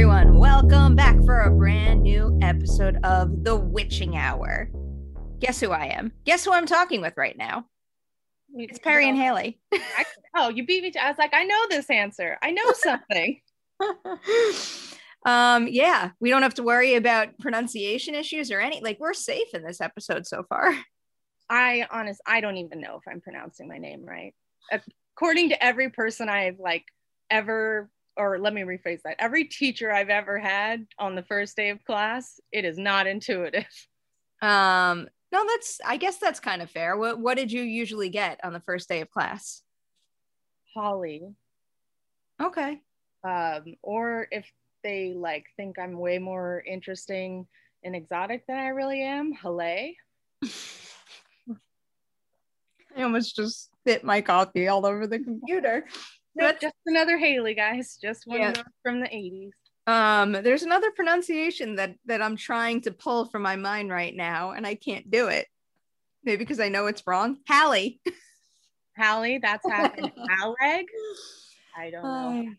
everyone. Welcome back for a brand new episode of The Witching Hour. Guess who I am? Guess who I'm talking with right now? It's Perri and Haleigh. I, oh, you beat me. To, I was like, I know this answer. I know something. um, yeah, we don't have to worry about pronunciation issues or any. Like, we're safe in this episode so far. I honest, I don't even know if I'm pronouncing my name right. According to every person I've like ever, or let me rephrase that, every teacher I've ever had on the first day of class, it is not intuitive. Um, no, that's I guess that's kind of fair. What what did you usually get on the first day of class? Holly. Okay. Um, or if they like think I'm way more interesting and exotic than I really am, Haley. I almost just spit my coffee all over the computer. No, just another Haley, guys. Just one yeah. from the 80s. Um, there's another pronunciation that that I'm trying to pull from my mind right now, and I can't do it. Maybe because I know it's wrong. Hallie. Hallie, that's happened. Haleg? I don't know. Uh,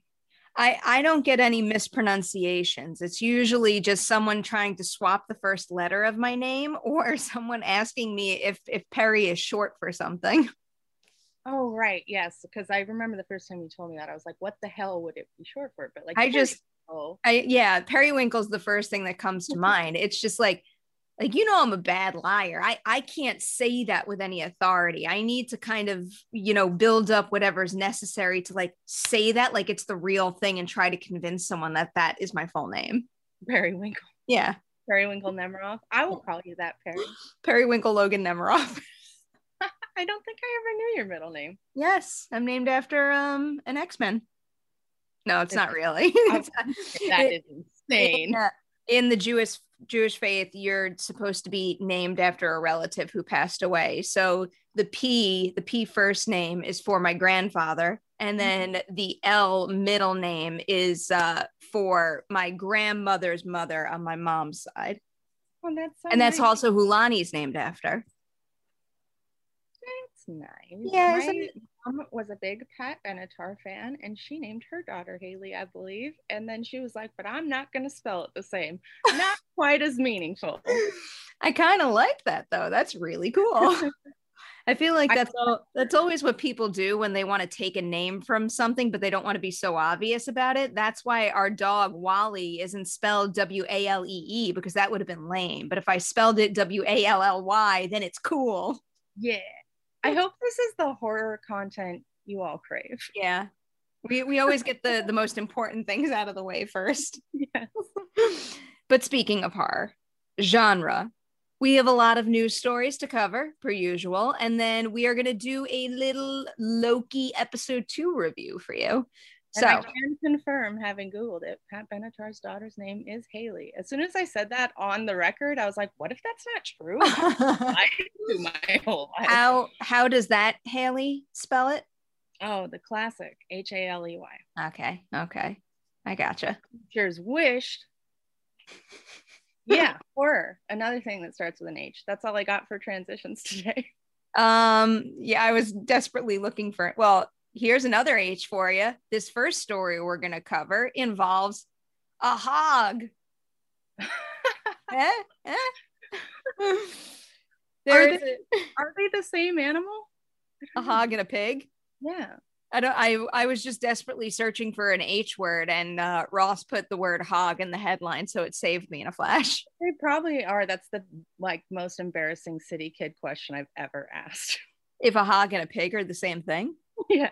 I I don't get any mispronunciations. It's usually just someone trying to swap the first letter of my name or someone asking me if if Perri is short for something. Oh right, yes, because I remember the first time you told me that I was like, "What the hell would it be short for?" But like, I just. I yeah, periwinkle's the first thing that comes to mind. It's just like like you know I'm a bad liar. I I can't say that with any authority. I need to kind of, you know, build up whatever's necessary to like say that like it's the real thing and try to convince someone that that is my full name. Periwinkle. Yeah. Periwinkle Nemiroff. I will call you that, Perri. Periwinkle Logan Nemiroff. I don't think I ever knew your middle name. Yes, I'm named after um an X-Men. No, it's, not really. Oh, that is insane. In, uh, in the Jewish Jewish faith, you're supposed to be named after a relative who passed away. So the P, the P first name is for my grandfather, and mm-hmm. then the L middle name is uh, for my grandmother's mother on my mom's side. Oh, that's so and that's nice. also who Lonnie's named after. That's nice. Yeah, my, mom was a big Pat Benatar fan and she named her daughter Haley, I believe. And then she was like, but I'm not going to spell it the same. Not quite as meaningful. I kind of like that though. That's really cool. I feel like that's all, that's always what people do when they want to take a name from something, but they don't want to be so obvious about it. That's why our dog Wally isn't spelled W A L E E because that would have been lame. But if I spelled it W A L L Y, then it's cool. Yeah. I hope this is the horror content you all crave. Yeah. We, we always get the, the most important things out of the way first. Yes. but speaking of horror, genre, we have a lot of news stories to cover, per usual. And then we are going to do a little Loki episode two review for you. So and I can confirm, having Googled it, Pat Benatar's daughter's name is Haley. As soon as I said that on the record, I was like, what if that's not true? I do my whole life. How how does that Haley spell it? Oh, the classic H A L E Y. Okay. Okay. I gotcha. Teachers wished. yeah, horror. Another thing that starts with an H. That's all I got for transitions today. Um, yeah, I was desperately looking for it. well, here's another H for you. This first story we're going to cover involves a hog. eh? Eh? Are they, a, are they the same animal? A hog and a pig? Yeah. I don't I I was just desperately searching for an H word and uh, Ross put the word hog in the headline so it saved me in a flash. They probably are. That's the like most embarrassing city kid question I've ever asked. If a hog and a pig are the same thing? Yes.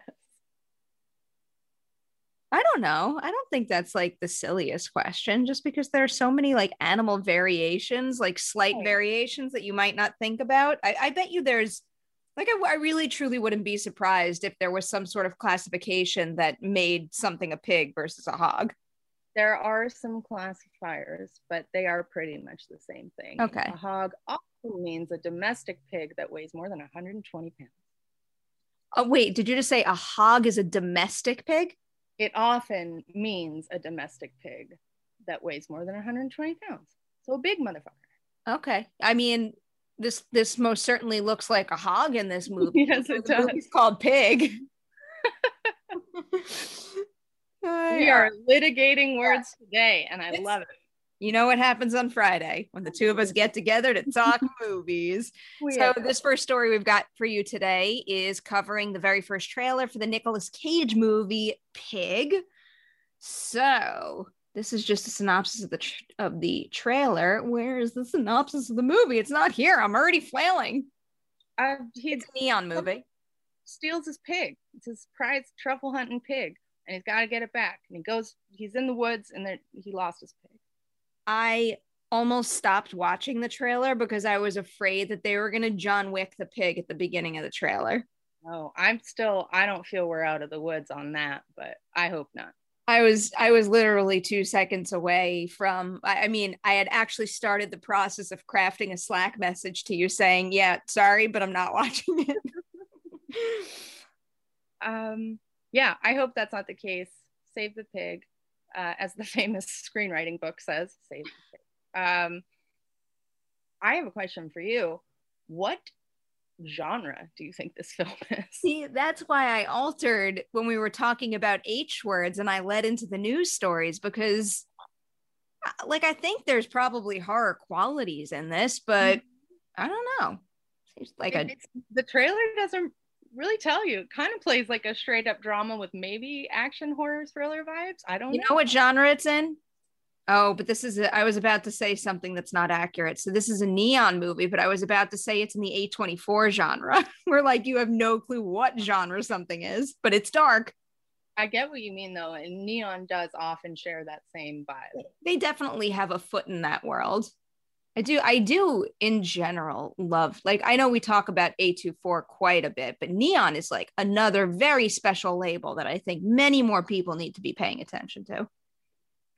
I don't know. I don't think that's like the silliest question just because there are so many like animal variations, like slight oh. variations that you might not think about. I, I bet you there's like, I, I, really truly wouldn't be surprised if there was some sort of classification that made something a pig versus a hog. There are some classifiers, but they are pretty much the same thing. Okay. A hog also means a domestic pig that weighs more than 120 pounds. Oh, wait, did you just say a hog is a domestic pig? It often means a domestic pig that weighs more than 120 pounds. So a big motherfucker. Okay. I mean, this this most certainly looks like a hog in this movie. yes, it does. It's called Pig. We are litigating words today, and I it's, love it. You know what happens on Friday when the two of us get together to talk movies. We so, this first story we've got for you today is covering the very first trailer for the Nicolas Cage movie Pig. So, this is just a synopsis of the tra- of the trailer. Where is the synopsis of the movie? It's not here. I'm already flailing. Uh, he's a neon movie. Steals his pig. It's his prized truffle hunting pig, and he's got to get it back. And he goes. He's in the woods, and he lost his pig. I almost stopped watching the trailer because I was afraid that they were going to John Wick the pig at the beginning of the trailer. Oh, I'm still. I don't feel we're out of the woods on that, but I hope not. I was I was literally two seconds away from I, I mean I had actually started the process of crafting a Slack message to you saying yeah sorry but I'm not watching it. um yeah I hope that's not the case. Save the pig, uh, as the famous screenwriting book says. Save. Um, I have a question for you. What genre do you think this film is? See, that's why I altered when we were talking about H words and I led into the news stories because uh, like I think there's probably horror qualities in this, but mm-hmm. I don't know. Seems like it, a the trailer doesn't really tell you. It kind of plays like a straight up drama with maybe action horror thriller vibes. I don't you know. know what genre it's in? Oh, but this is, a, I was about to say something that's not accurate. So this is a neon movie, but I was about to say it's in the A24 genre, where like you have no clue what genre something is, but it's dark. I get what you mean though. And neon does often share that same vibe. They definitely have a foot in that world. I do, I do in general love, like, I know we talk about A24 quite a bit, but neon is like another very special label that I think many more people need to be paying attention to.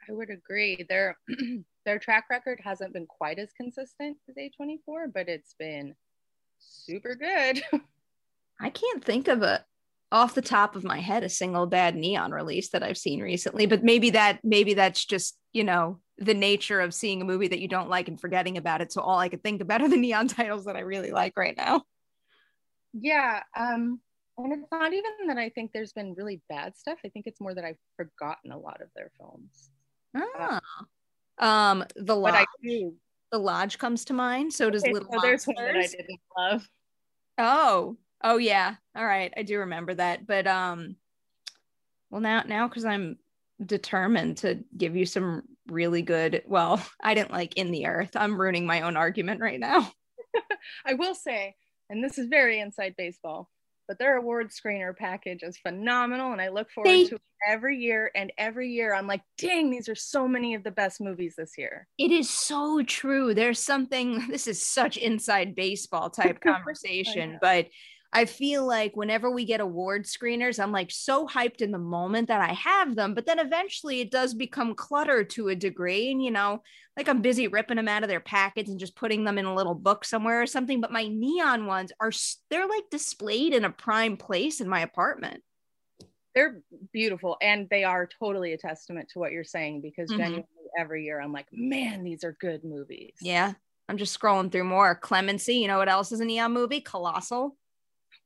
I would agree. Their their track record hasn't been quite as consistent as A24, but it's been super good. I can't think of a off the top of my head a single bad neon release that I've seen recently, but maybe that maybe that's just, you know, the nature of seeing a movie that you don't like and forgetting about it. So all I could think about are the neon titles that I really like right now. Yeah, um and it's not even that I think there's been really bad stuff. I think it's more that I've forgotten a lot of their films. Ah. Um, the lodge. The lodge comes to mind. So does okay, little. So there's one that I didn't love. Oh, oh yeah. All right, I do remember that. But um, well now now because I'm determined to give you some really good. Well, I didn't like In the Earth. I'm ruining my own argument right now. I will say, and this is very inside baseball but their award screener package is phenomenal and I look forward they, to it every year and every year I'm like dang these are so many of the best movies this year. It is so true. There's something this is such inside baseball type conversation but I feel like whenever we get award screeners, I'm like so hyped in the moment that I have them, but then eventually it does become cluttered to a degree. And, you know, like I'm busy ripping them out of their packets and just putting them in a little book somewhere or something. But my neon ones are, they're like displayed in a prime place in my apartment. They're beautiful and they are totally a testament to what you're saying because mm-hmm. genuinely every year I'm like, man, these are good movies. Yeah. I'm just scrolling through more. Clemency, you know what else is a neon movie? Colossal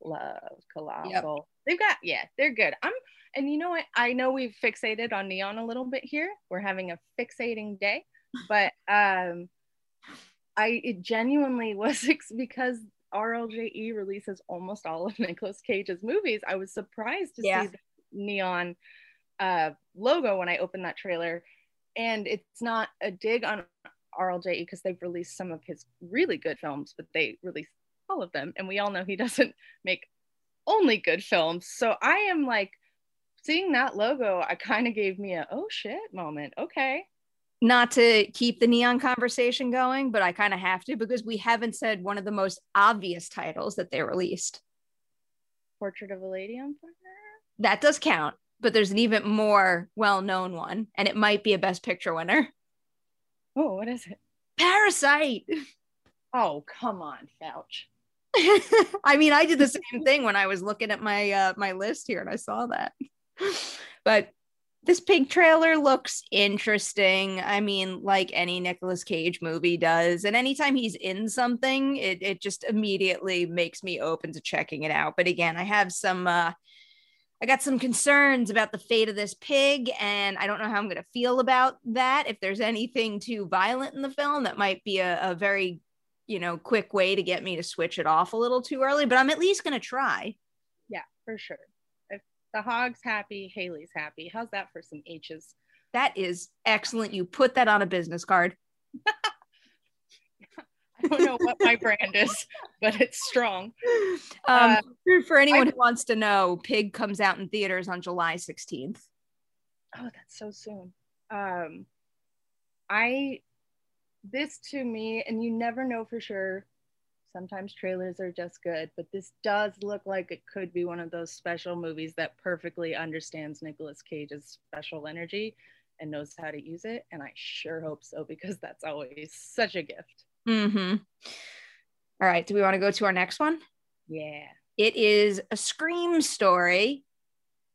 love colossal. Yep. they've got yeah they're good. I'm and you know what? I know we've fixated on neon a little bit here. We're having a fixating day but um i it genuinely was because rlje releases almost all of nicolas cage's movies i was surprised to yeah. see the neon uh logo when i opened that trailer. And it's not a dig on rlje because they've released some of his really good films but they released all of them. And we all know he doesn't make only good films. So I am like, seeing that logo, I kind of gave me a oh shit moment. Okay. Not to keep the neon conversation going, but I kind of have to because we haven't said one of the most obvious titles that they released. Portrait of a Lady on Fire? That does count, but there's an even more well known one, and it might be a Best Picture winner. Oh, what is it? Parasite. Oh, come on, Foutch. I mean, I did the same thing when I was looking at my uh, my list here and I saw that. But this pig trailer looks interesting. I mean, like any Nicolas Cage movie does. And anytime he's in something, it, it just immediately makes me open to checking it out. But again, I have some uh I got some concerns about the fate of this pig, and I don't know how I'm going to feel about that. If there's anything too violent in the film, that might be a, a very, you know, quick way to get me to switch it off a little too early, but I'm at least going to try. Yeah, for sure. If the hog's happy, Haleigh's happy. How's that for some H's? That is excellent. You put that on a business card. I don't know what my brand is, but it's strong. Um, uh, for anyone I, who wants to know, Pig comes out in theaters on July 16th. Oh, that's so soon. Um, I, this to me, and you never know for sure. Sometimes trailers are just good, but this does look like it could be one of those special movies that perfectly understands Nicolas Cage's special energy and knows how to use it. And I sure hope so because that's always such a gift. Mm-hmm. All right. Do we want to go to our next one? Yeah. It is a Scream story.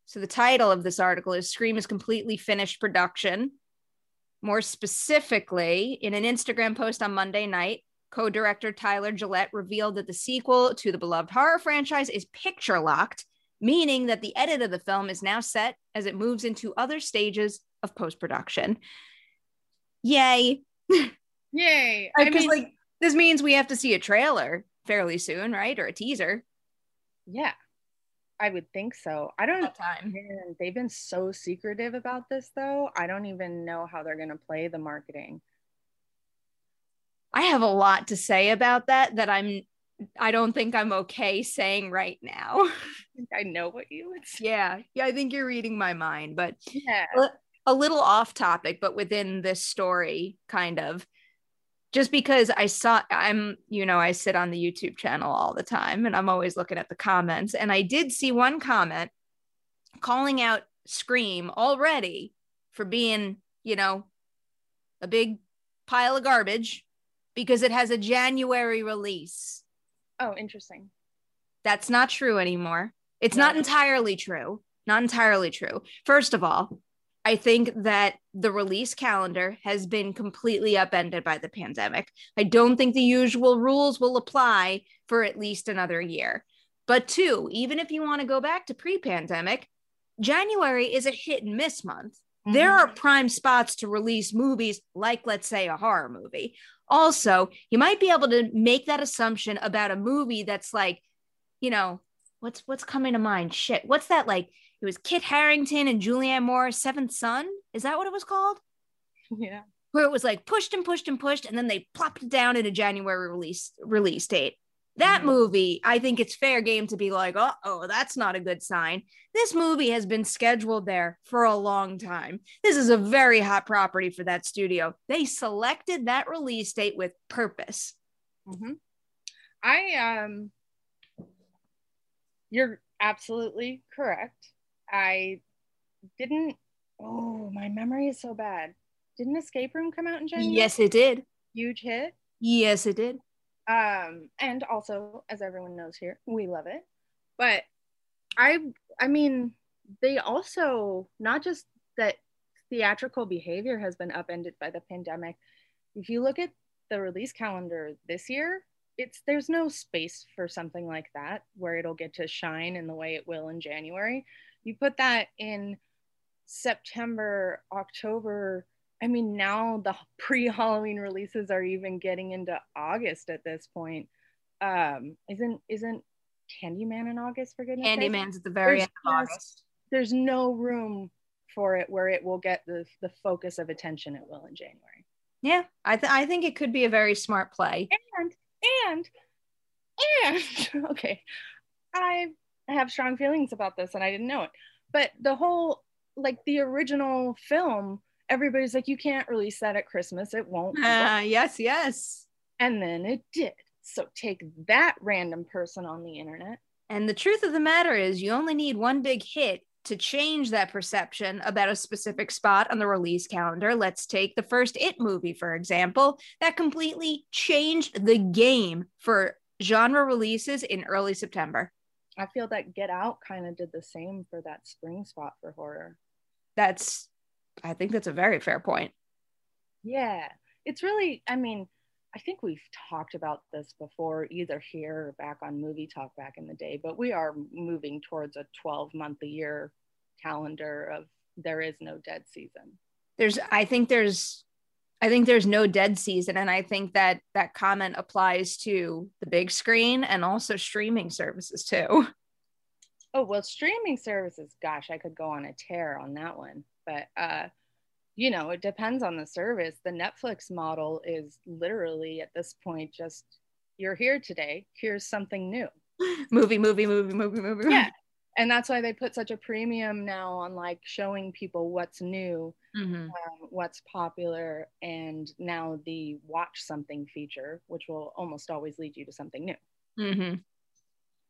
So the title of this article is Scream is completely finished production. More specifically, in an Instagram post on Monday night, co director Tyler Gillett revealed that the sequel to the beloved horror franchise is picture locked, meaning that the edit of the film is now set as it moves into other stages of post production. Yay. Yay. I mean, like this means we have to see a trailer fairly soon, right? Or a teaser. Yeah. I would think so. I don't time. Man, they've been so secretive about this though. I don't even know how they're going to play the marketing. I have a lot to say about that that I'm I don't think I'm okay saying right now. I know what you would say. Yeah. Yeah, I think you're reading my mind, but yeah. a little off topic, but within this story, kind of just because I saw I'm, you know, I sit on the YouTube channel all the time and I'm always looking at the comments. And I did see one comment calling out Scream already for being, you know, a big pile of garbage because it has a January release. Oh, interesting. That's not true anymore. It's no. not entirely true. Not entirely true. First of all, I think that the release calendar has been completely upended by the pandemic. I don't think the usual rules will apply for at least another year. But two, even if you want to go back to pre pandemic, January is a hit and miss month. Mm-hmm. There are prime spots to release movies, like, let's say, a horror movie. Also, you might be able to make that assumption about a movie that's like, you know, what's what's coming to mind? Shit, what's that like? It was Kit Harington and Julianne Moore's Seventh Son. Is that what it was called? Yeah. Where it was like pushed and pushed and pushed, and then they plopped it down in a January release release date. That mm-hmm. movie, I think it's fair game to be like, oh, oh, that's not a good sign. This movie has been scheduled there for a long time. This is a very hot property for that studio. They selected that release date with purpose. Mm-hmm. I um, you're absolutely correct. I didn't. Oh, my memory is so bad. Didn't Escape Room come out in January? Yes, it did. Huge hit. Yes, it did. Um, and also, as everyone knows here, we love it. But I, I mean, they also not just that theatrical behavior has been upended by the pandemic. If you look at the release calendar this year, it's there's no space for something like that where it'll get to shine in the way it will in January you put that in September, October. I mean, now the pre Halloween releases are even getting into August at this point. Um, isn't isn't Candyman in August for goodness sake? Candyman's at the very there's end of just, August. There's no room for it where it will get the the focus of attention it will in January. Yeah, I th- I think it could be a very smart play. And and and okay, I have strong feelings about this and I didn't know it. But the whole, like the original film, everybody's like, you can't release that at Christmas. It won't. Uh, yes, yes. And then it did. So take that random person on the internet. And the truth of the matter is, you only need one big hit to change that perception about a specific spot on the release calendar. Let's take the first It movie, for example, that completely changed the game for genre releases in early September. I feel that Get Out kind of did the same for that spring spot for horror. That's, I think that's a very fair point. Yeah. It's really, I mean, I think we've talked about this before, either here or back on Movie Talk back in the day, but we are moving towards a 12 month a year calendar of there is no dead season. There's, I think there's, I think there's no dead season. And I think that that comment applies to the big screen and also streaming services too. Oh, well, streaming services, gosh, I could go on a tear on that one. But, uh, you know, it depends on the service. The Netflix model is literally at this point just you're here today, here's something new. movie, movie, movie, movie, movie. Yeah. And that's why they put such a premium now on like showing people what's new, mm-hmm. um, what's popular, and now the watch something feature, which will almost always lead you to something new. Mm-hmm.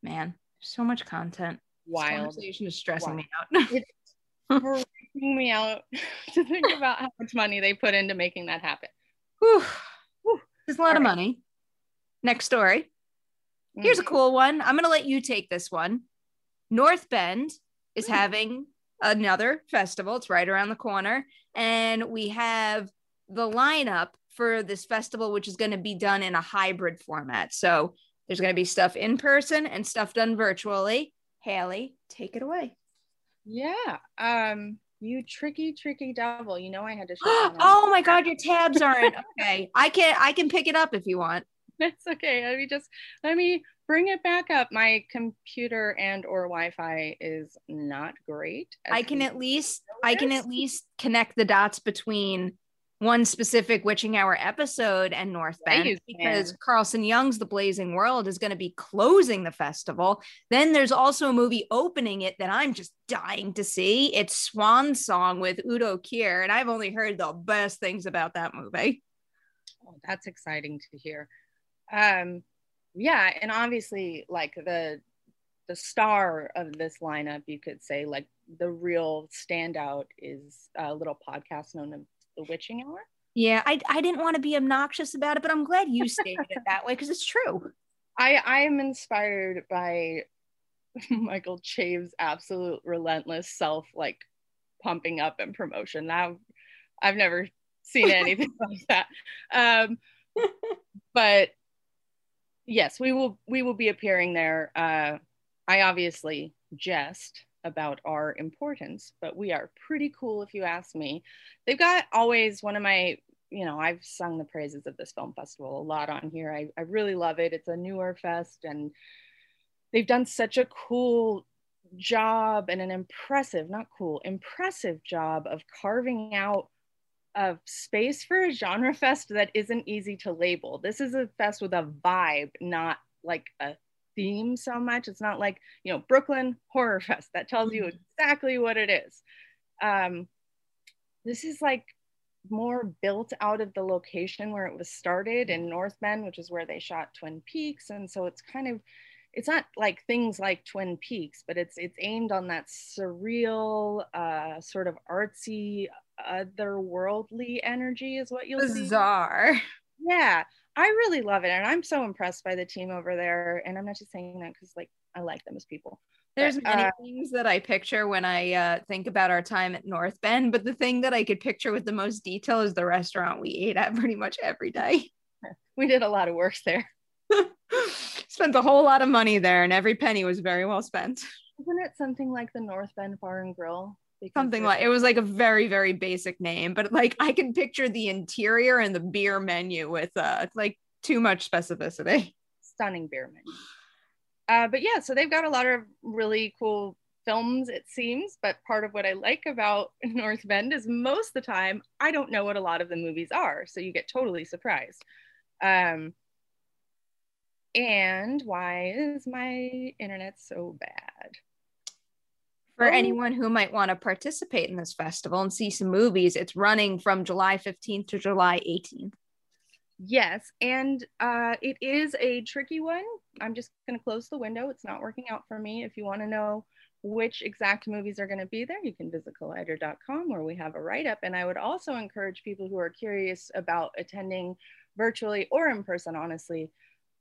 Man, so much content. Wild. This conversation is stressing Wild. me out. it's freaking me out to think about how much money they put into making that happen. Whew. Whew. There's a lot All of right. money. Next story. Here's a mm-hmm. cool one. I'm going to let you take this one. North Bend is mm-hmm. having another festival. It's right around the corner. And we have the lineup for this festival, which is going to be done in a hybrid format. So there's going to be stuff in person and stuff done virtually. Haleigh, take it away. Yeah. Um, you tricky, tricky devil. You know I had to. oh my god, your tabs aren't okay. I can I can pick it up if you want. That's okay. Let me just let me bring it back up. My computer and or Wi-Fi is not great. I can at least I can at least connect the dots between one specific witching hour episode and north bend because carlson young's the blazing world is going to be closing the festival. Then there's also a movie opening it that i'm just dying to see. It's swan song with udo kier and i've only heard the best things about that movie. Oh, that's exciting to hear. Um yeah and obviously like the the star of this lineup you could say like the real standout is a little podcast known as the witching hour. Yeah, I, I didn't want to be obnoxious about it, but I'm glad you stated it that way because it's true. I, I am inspired by Michael Chaves' absolute relentless self like pumping up and promotion. That I've never seen anything like that. Um, but yes, we will we will be appearing there. Uh, I obviously jest about our importance, but we are pretty cool if you ask me. They've got always one of my, you know, I've sung the praises of this film festival a lot on here. I, I really love it. It's a newer fest and they've done such a cool job and an impressive, not cool, impressive job of carving out a space for a genre fest that isn't easy to label. This is a fest with a vibe, not like a theme so much. It's not like, you know, Brooklyn Horror Fest that tells you mm-hmm. exactly what it is. Um, this is like more built out of the location where it was started in North Bend, which is where they shot Twin Peaks. And so it's kind of, it's not like things like Twin Peaks, but it's it's aimed on that surreal, uh, sort of artsy, otherworldly energy, is what you'll Bizarre. see. Yeah, I really love it, and I'm so impressed by the team over there. And I'm not just saying that because like I like them as people. There's but, many uh, things that I picture when I uh, think about our time at North Bend, but the thing that I could picture with the most detail is the restaurant we ate at pretty much every day. We did a lot of work there. Spent a whole lot of money there, and every penny was very well spent. Isn't it something like the North Bend Bar and Grill? Something like it was like a very very basic name but like i can picture the interior and the beer menu with uh like too much specificity. Stunning beer menu. Uh, but yeah so they've got a lot of really cool films it seems but part of what i like about north bend is most of the time i don't know what a lot of the movies are so you get totally surprised. Um and why is my internet so bad for oh. anyone who might want to participate in this festival and see some movies, it's running from July 15th to July 18th. Yes, and uh, it is a tricky one. I'm just going to close the window. It's not working out for me. If you want to know which exact movies are going to be there, you can visit collider.com where we have a write up. And I would also encourage people who are curious about attending virtually or in person, honestly,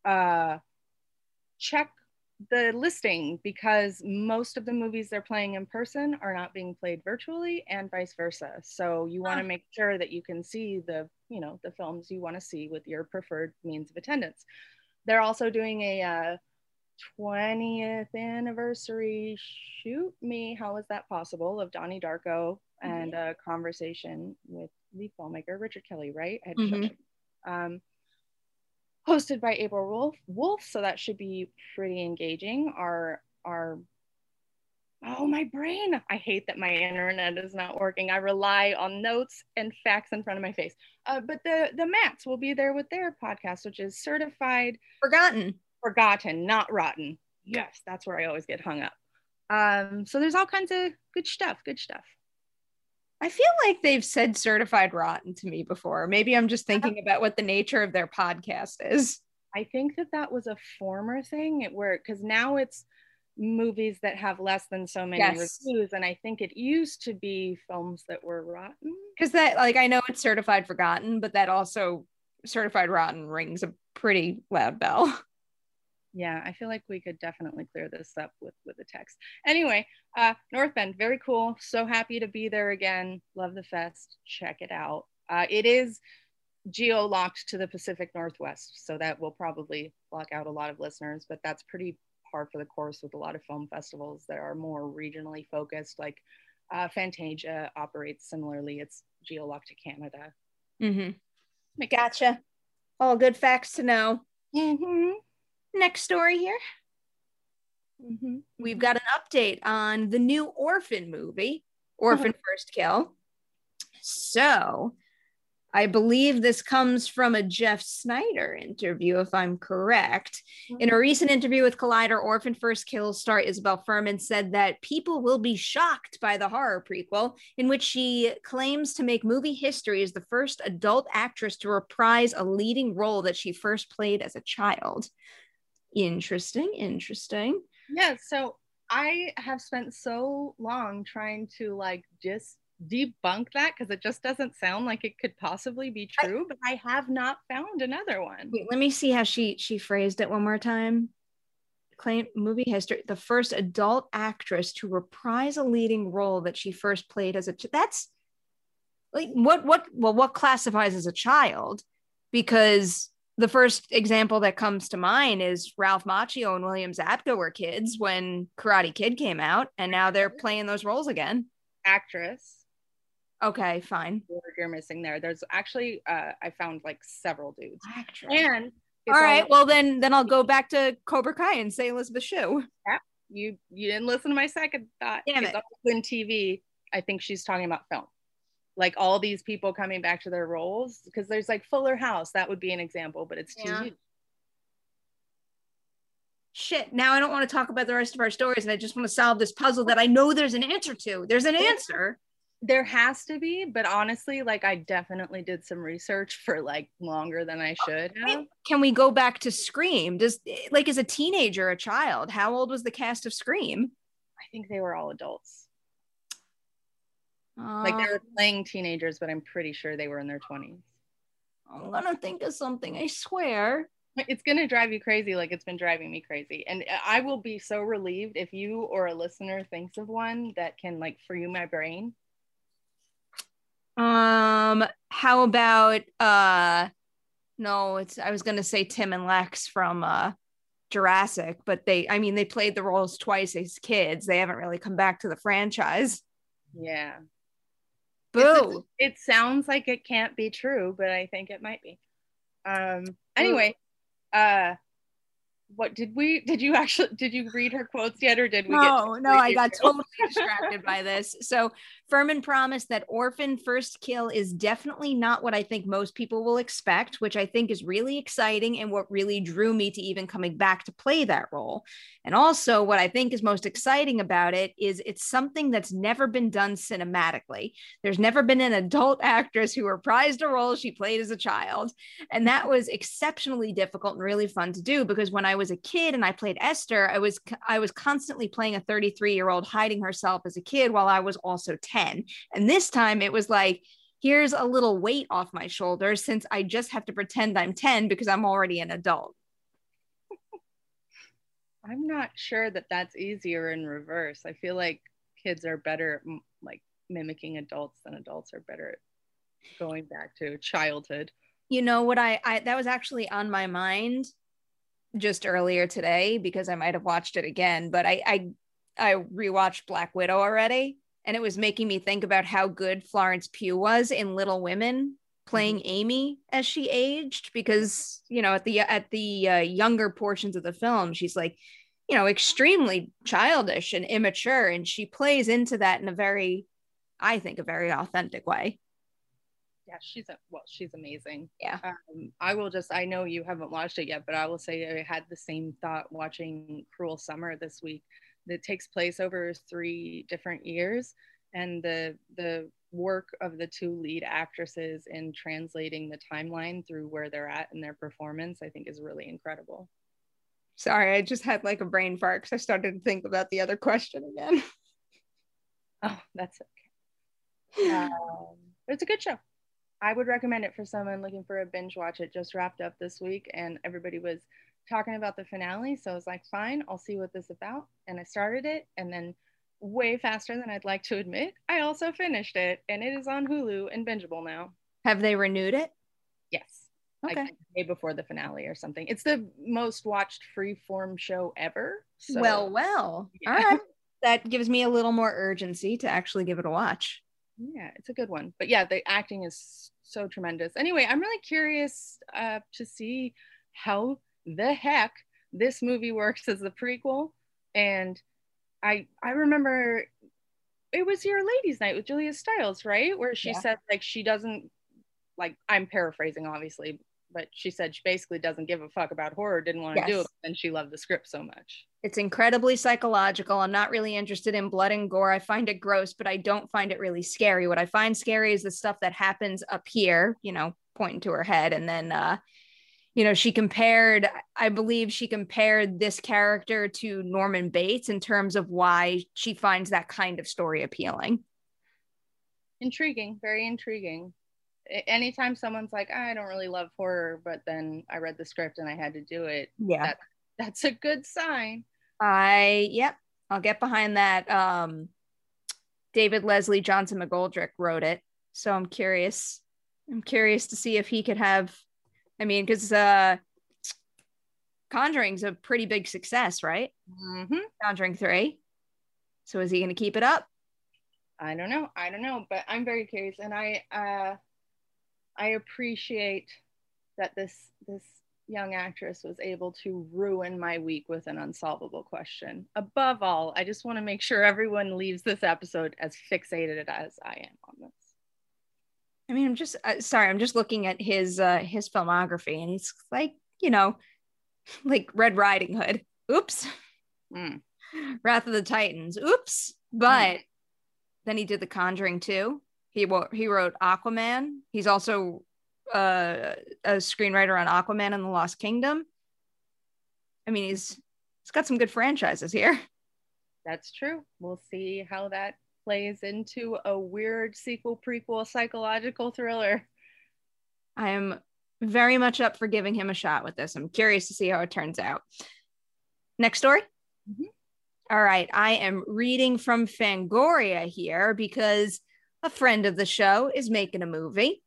uh, check the listing because most of the movies they're playing in person are not being played virtually and vice versa. So you want to make sure that you can see the, you know, the films you want to see with your preferred means of attendance. They're also doing a uh, 20th anniversary shoot me how is that possible of donnie darko and a conversation with the filmmaker richard kelly right mm-hmm. um, hosted by april wolfe wolfe so that should be pretty engaging our our oh my brain i hate that my internet is not working i rely on notes and facts in front of my face uh, but the the mats will be there with their podcast which is certified forgotten forgotten, not rotten. Yes, that's where I always get hung up. Um, so there's all kinds of good stuff, good stuff. I feel like they've said certified rotten to me before. Maybe I'm just thinking about what the nature of their podcast is. I think that that was a former thing where, because now it's movies that have less than so many yes. reviews. And I think it used to be films that were rotten. Because that, like, I know it's certified forgotten, but that also certified rotten rings a pretty loud bell. yeah i feel like we could definitely clear this up with with the text. Anyway uh north bend very cool. So happy to be there again. Love the fest. Check it out. Uh it is geo locked to the pacific northwest so that will probably block out a lot of listeners but that's pretty par for the course with a lot of film festivals that are more regionally focused like uh, fantasia operates similarly. It's geo locked to canada. Mm-hmm. gotcha. All good facts to know. Mm-hmm. Next story here. Mm-hmm. We've got an update on the new Orphan movie, Orphan First Kill. So, I believe this comes from a Jeff Sneider interview, if I'm correct. In a recent interview with Collider, Orphan First Kill star Isabelle Fuhrman said that people will be shocked by the horror prequel, in which she claims to make movie history as the first adult actress to reprise a leading role that she first played as a child. Interesting, interesting. Yeah, so I have spent so long trying to like just debunk that because it just doesn't sound like it could possibly be true, I, but I have not found another one. Wait, let me see how she she phrased it one more time. Claim movie history, the first adult actress to reprise a leading role that she first played as a child. that's like what what well what classifies as a child because the first example that comes to mind is Ralph Macchio and William Zabka were kids when Karate Kid came out, and now they're playing those roles again. Actress. Okay, fine. You're missing there. There's actually uh, I found like several dudes. Actress. And all right, all- well then then I'll go back to Cobra Kai and say Elizabeth Shue. Yeah, you you didn't listen to my second thought. Damn it. In TV, I think she's talking about film like all these people coming back to their roles because there's like Fuller House that would be an example, but it's yeah. too shit. Now I don't want to talk about the rest of our stories, and I just want to solve this puzzle that I know there's an answer to. There's an answer. There has to be, but honestly, like I definitely did some research for like longer than I should. Have. Can we go back to Scream? Does like as a teenager, a child, how old was the cast of Scream? I think they were all adults. Like they were playing teenagers, but I'm pretty sure they were in their 20s. I'm gonna think of something, I swear. It's gonna drive you crazy like it's been driving me crazy. And I will be so relieved if you or a listener thinks of one that can like free my brain. Um, how about uh no, it's I was gonna say Tim and Lex from uh Jurassic, but they I mean they played the roles twice as kids. They haven't really come back to the franchise. Yeah. Boo. It sounds like it can't be true, but I think it might be. Um anyway, uh what did we did you actually did you read her quotes yet or did we no no i got totally distracted by this so Fuhrman promised that orphan first kill is definitely not what i think most people will expect which i think is really exciting and what really drew me to even coming back to play that role. And also what i think is most exciting about it is it's something that's never been done cinematically. There's never been an adult actress who reprised a role she played as a child. And that was exceptionally difficult and really fun to do because when i was a kid and I played Esther, I was I was constantly playing a 33 year old hiding herself as a kid while I was also 10. And this time it was like, here's a little weight off my shoulders since I just have to pretend I'm 10 because I'm already an adult. I'm not sure that that's easier in reverse. I feel like kids are better at like mimicking adults than adults are better at going back to childhood. You know what I, I that was actually on my mind just earlier today because I might have watched it again, but I I I rewatched Black Widow already and it was making me think about how good Florence Pugh was in Little Women playing mm-hmm. Amy as she aged because you know at the at the uh, younger portions of the film she's like you know extremely childish and immature and she plays into that in a very I think a very authentic way. Yeah, she's a well, she's amazing. Yeah. Um, I will just I know you haven't watched it yet, but I will say I had the same thought watching Cruel Summer this week. That takes place over three different years, and the the work of the two lead actresses in translating the timeline through where they're at in their performance, I think is really incredible. Sorry, I just had like a brain fart because I started to think about the other question again. Oh, that's okay. Um, it's a good show. I would recommend it for someone looking for a binge watch. It just wrapped up this week, and everybody was talking about the finale. So I was like, fine, I'll see what this is about. And I started it, and then way faster than I'd like to admit. I also finished it and it is on Hulu and bingeable now. Have they renewed it? Yes. Okay. Like day before the finale or something. It's the most watched free form show ever. So, well, well. Yeah. All right. That gives me a little more urgency to actually give it a watch. Yeah, it's a good one. But yeah, the acting is so tremendous. Anyway, I'm really curious uh, to see how the heck this movie works as a prequel and I I remember it was your ladies' night with Julia Stiles, right? Where she yeah. said like she doesn't like I'm paraphrasing obviously, but she said she basically doesn't give a fuck about horror, didn't want to yes. do it, and she loved the script so much. It's incredibly psychological. I'm not really interested in blood and gore. I find it gross, but I don't find it really scary. What I find scary is the stuff that happens up here, you know, pointing to her head and then uh you know, she compared, I believe she compared this character to Norman Bates in terms of why she finds that kind of story appealing. Intriguing, very intriguing. Anytime someone's like, I don't really love horror, but then I read the script and I had to do it. Yeah. That, that's a good sign. I, yep, I'll get behind that. Um, David Leslie Johnson McGoldrick wrote it. So I'm curious. I'm curious to see if he could have I mean, because uh, Conjuring's a pretty big success, right? Mm-hmm. Conjuring three. So is he going to keep it up? I don't know. I don't know, but I'm very curious, and I uh, I appreciate that this this young actress was able to ruin my week with an unsolvable question. Above all, I just want to make sure everyone leaves this episode as fixated as I am on this. I mean, I'm just uh, sorry. I'm just looking at his uh, his filmography, and he's like, you know, like Red Riding Hood. Oops. Mm. Wrath of the Titans. Oops. But mm. then he did The Conjuring too. He wrote he wrote Aquaman. He's also uh, a screenwriter on Aquaman and the Lost Kingdom. I mean, he's he's got some good franchises here. That's true. We'll see how that plays into a weird sequel prequel psychological thriller. I am very much up for giving him a shot with this. I'm curious to see how it turns out. Next story. Mm-hmm. All right. I am reading from Fangoria here because a friend of the show is making a movie.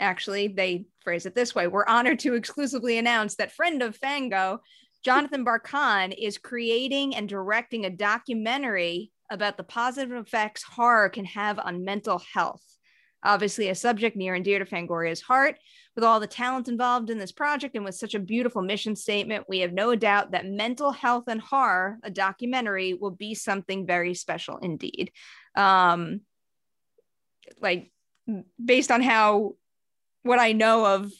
Actually, they phrase it this way We're honored to exclusively announce that friend of Fango, Jonathan Barkan, is creating and directing a documentary about the positive effects horror can have on mental health. Obviously, a subject near and dear to Fangoria's heart. With all the talent involved in this project and with such a beautiful mission statement, we have no doubt that mental health and horror, a documentary, will be something very special indeed. Um, like, based on how what I know of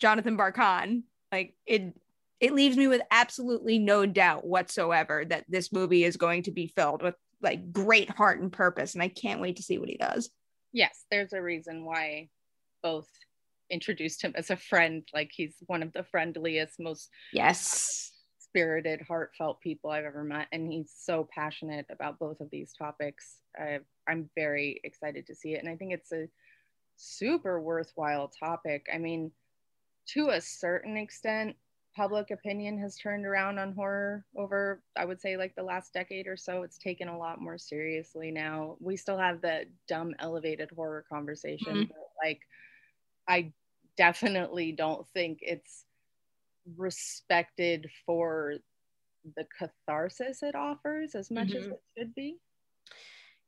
Jonathan Barkan, like it it leaves me with absolutely no doubt whatsoever that this movie is going to be filled with like great heart and purpose and i can't wait to see what he does. Yes there's a reason why both introduced him as a friend. Like he's one of the friendliest most yes. spirited heartfelt people i've ever met and he's so passionate about both of these topics. I, i'm very excited to see it and i think it's a super worthwhile topic. I mean to a certain extent public opinion has turned around on horror over i would say like the last decade or so it's taken a lot more seriously now we still have the dumb elevated horror conversation mm-hmm. but like i definitely don't think it's respected for the catharsis it offers as much mm-hmm. as it should be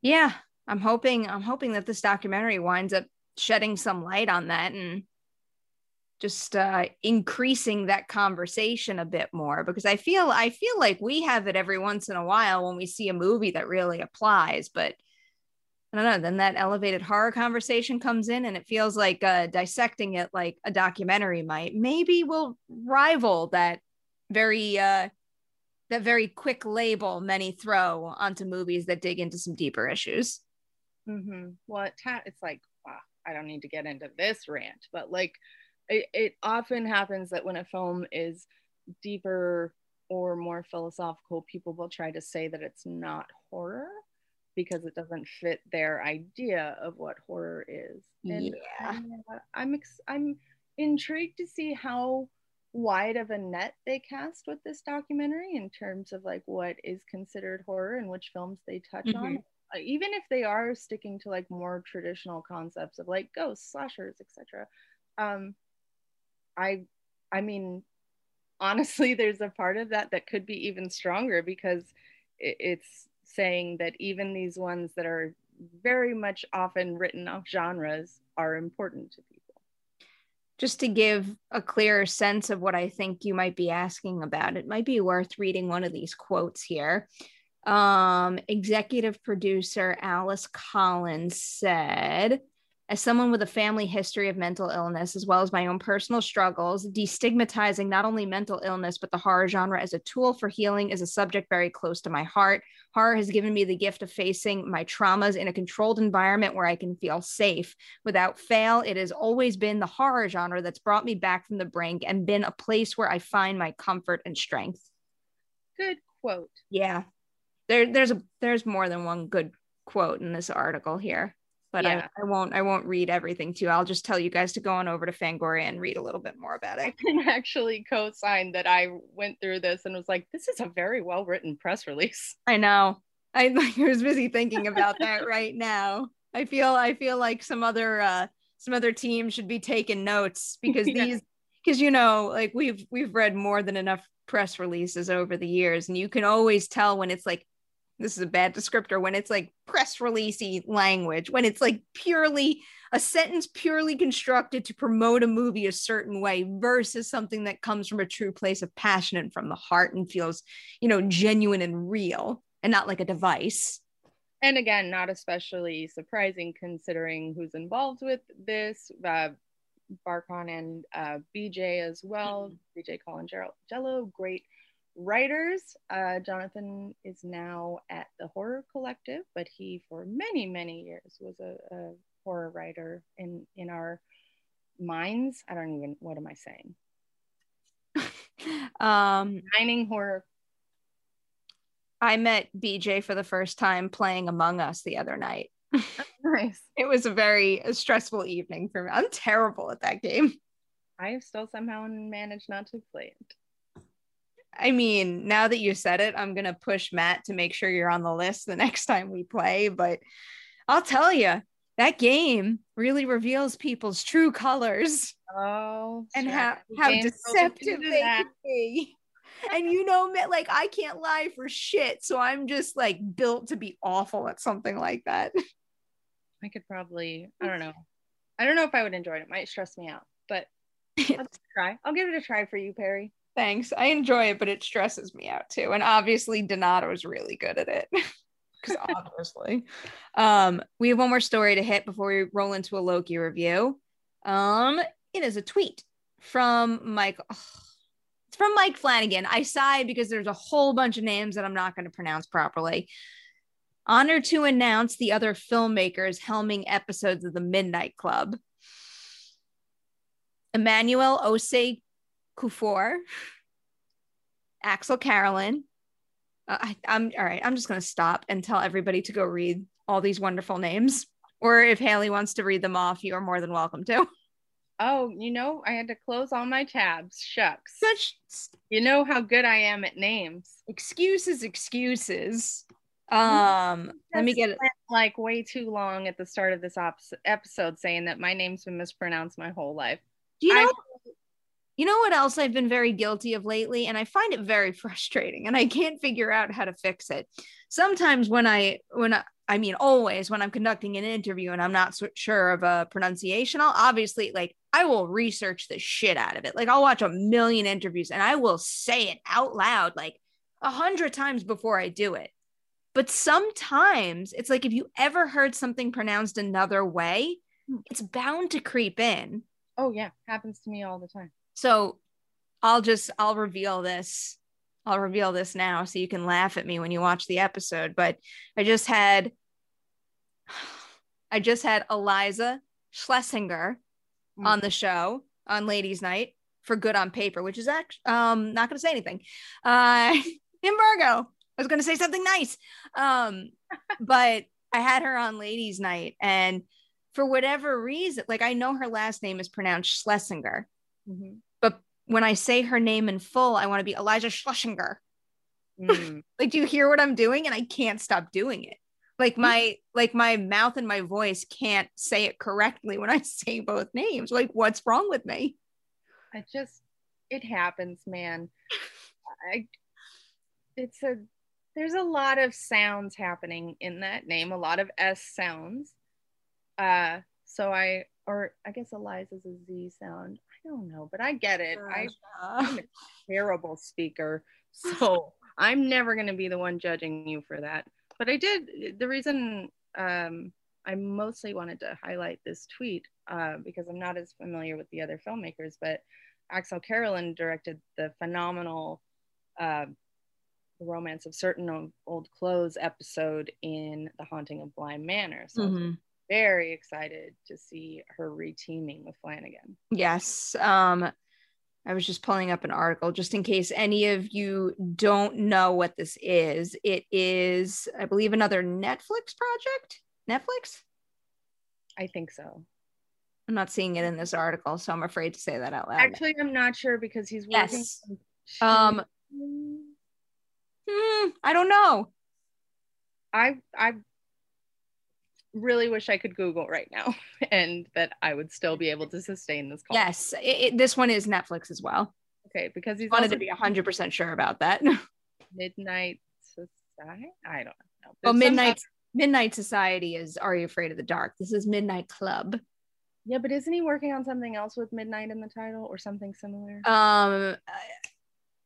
yeah i'm hoping i'm hoping that this documentary winds up shedding some light on that and just uh, increasing that conversation a bit more because I feel I feel like we have it every once in a while when we see a movie that really applies, but I don't know. Then that elevated horror conversation comes in, and it feels like uh, dissecting it like a documentary might. Maybe will rival that very uh, that very quick label many throw onto movies that dig into some deeper issues. Mm-hmm. Well, it ta- it's like wow, I don't need to get into this rant, but like it, it often happens that when a film is deeper or more philosophical, people will try to say that it's not horror because it doesn't fit their idea of what horror is. And yeah, I'm ex- I'm intrigued to see how wide of a net they cast with this documentary in terms of like what is considered horror and which films they touch mm-hmm. on. Uh, even if they are sticking to like more traditional concepts of like ghosts, slashers, etc. Um, I I mean honestly there's a part of that that could be even stronger because it's saying that even these ones that are very much often written off genres are important to people. Just to give a clearer sense of what I think you might be asking about, it might be worth reading one of these quotes here. Um, executive producer Alice Collins said, as someone with a family history of mental illness, as well as my own personal struggles, destigmatizing not only mental illness, but the horror genre as a tool for healing is a subject very close to my heart. Horror has given me the gift of facing my traumas in a controlled environment where I can feel safe. Without fail, it has always been the horror genre that's brought me back from the brink and been a place where I find my comfort and strength. Good quote. Yeah. There, there's a there's more than one good quote in this article here but yeah. I, I, won't I won't read everything to you. I'll just tell you guys to go on over to Fangoria and read a little bit more about it. I can actually co-sign that I went through this and was like, this is a very well written press release. I know. I, I was busy thinking about that right now. I feel I feel like some other uh some other team should be taking notes because yeah. these because you know like we've we've read more than enough press releases over the years and you can always tell when it's like this is a bad descriptor when it's like press releasey language when it's like purely a sentence purely constructed to promote a movie a certain way versus something that comes from a true place of passion and from the heart and feels you know genuine and real and not like a device and again not especially surprising considering who's involved with this uh, Barkan and uh, bj as well mm-hmm. bj colin jello great writers. Uh, Jonathan is now at the Horror Collective, but he, for many, many years, was a, a horror writer in in our minds. I don't even. What am I saying? um, Mining horror. I met BJ for the first time playing Among Us the other night. nice. It was a very stressful evening for me. I'm terrible at that game. I have still somehow managed not to play it. I mean, now that you said it, I'm gonna push Matt to make sure you're on the list the next time we play. But I'll tell you, that game really reveals people's true colors. Oh, and how how deceptive they can be. And you know, like I can't lie for shit, so I'm just like built to be awful at something like that. I could probably, I don't know, I don't know if I would enjoy it. It might stress me out, but I'll try. I'll give it a try for you, Perri. Thanks. I enjoy it, but it stresses me out too. And obviously, Donato is really good at it. Because obviously, um, we have one more story to hit before we roll into a Loki review. Um, it is a tweet from Mike. Oh, it's from Mike Flanagan. I sigh because there's a whole bunch of names that I'm not going to pronounce properly. Honored to announce the other filmmakers helming episodes of the Midnight Club. Emmanuel Osei Kuffour, Axel Carolyn. Uh, I, I'm all right. I'm just going to stop and tell everybody to go read all these wonderful names. Or if Haleigh wants to read them off, you are more than welcome to. Oh, you know, I had to close all my tabs. Shucks. Such You know how good I am at names. excuses, excuses. Um, let me get it. like way too long at the start of this op- episode saying that my name's been mispronounced my whole life. Do you know? I- you know what else I've been very guilty of lately, and I find it very frustrating, and I can't figure out how to fix it. Sometimes when I when I, I mean always when I'm conducting an interview and I'm not so sure of a pronunciation, I'll obviously like I will research the shit out of it. Like I'll watch a million interviews and I will say it out loud like a hundred times before I do it. But sometimes it's like if you ever heard something pronounced another way, hmm. it's bound to creep in. Oh yeah, happens to me all the time. So I'll just I'll reveal this. I'll reveal this now so you can laugh at me when you watch the episode. But I just had I just had Iliza Shlesinger Mm. on the show on Ladies Night for Good on Paper, which is actually um not gonna say anything. Uh embargo. I was gonna say something nice. Um, but I had her on Ladies Night and for whatever reason, like I know her last name is pronounced Shlesinger Mhm. but when I say her name in full, I want to be Elijah Shlesinger. Mm. Like, do you hear what I'm doing? And I can't stop doing it. Like my like my mouth and my voice can't say it correctly when I say both names. Like, what's wrong with me? I just it happens, man. I it's a there's a lot of sounds happening in that name, a lot of S sounds. Uh so I or I guess Iliza's a Z sound. I don't know, but I get it. I I'm a terrible speaker. So I'm never going to be the one judging you for that. But I did, the reason um, I mostly wanted to highlight this tweet uh, because I'm not as familiar with the other filmmakers, but Axel Carolyn directed the phenomenal uh, The Romance of Certain Old- Clothes episode in The Haunting of Bly Manor. So Mhm. Very excited to see her reteaming with Flanagan. Yes. Um, I was just pulling up an article just in case any of you don't know what this is. It is, I believe, another Netflix project. Netflix? I think so. I'm not seeing it in this article, so I'm afraid to say that out loud. Actually, I'm not sure because he's working. Yes. Um, hmm, I don't know. I I really wish I could Google right now and that I would still be able to sustain this call. Yes, it, it- this one is Netflix as well. Okay, because he's Wanted to be 100% sure about that. Midnight Society. I don't know. Well, There's some Midnight other- Midnight Society is Are You Afraid of the Dark? This is Midnight Club. yeah, but isn't he working on something else with Midnight in the title or something similar? Um,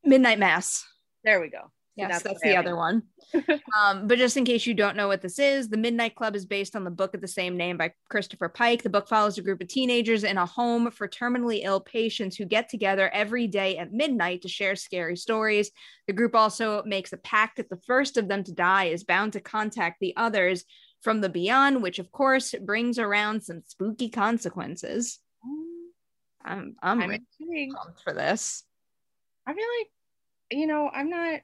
Midnight Mass. there we go. Yes, that's, what the I other one. um, but just in case you don't know what this is, The Midnight Club is based on the book of the same name by Christopher Pike. The book follows a group of teenagers in a home for terminally ill patients who get together every day at midnight to share scary stories. The group also makes a pact that the first of them to die is bound to contact the others from the beyond, which of course brings around some spooky consequences. I'm I'm, I'm really intrigued. pumped for this. I feel like, you know, I'm not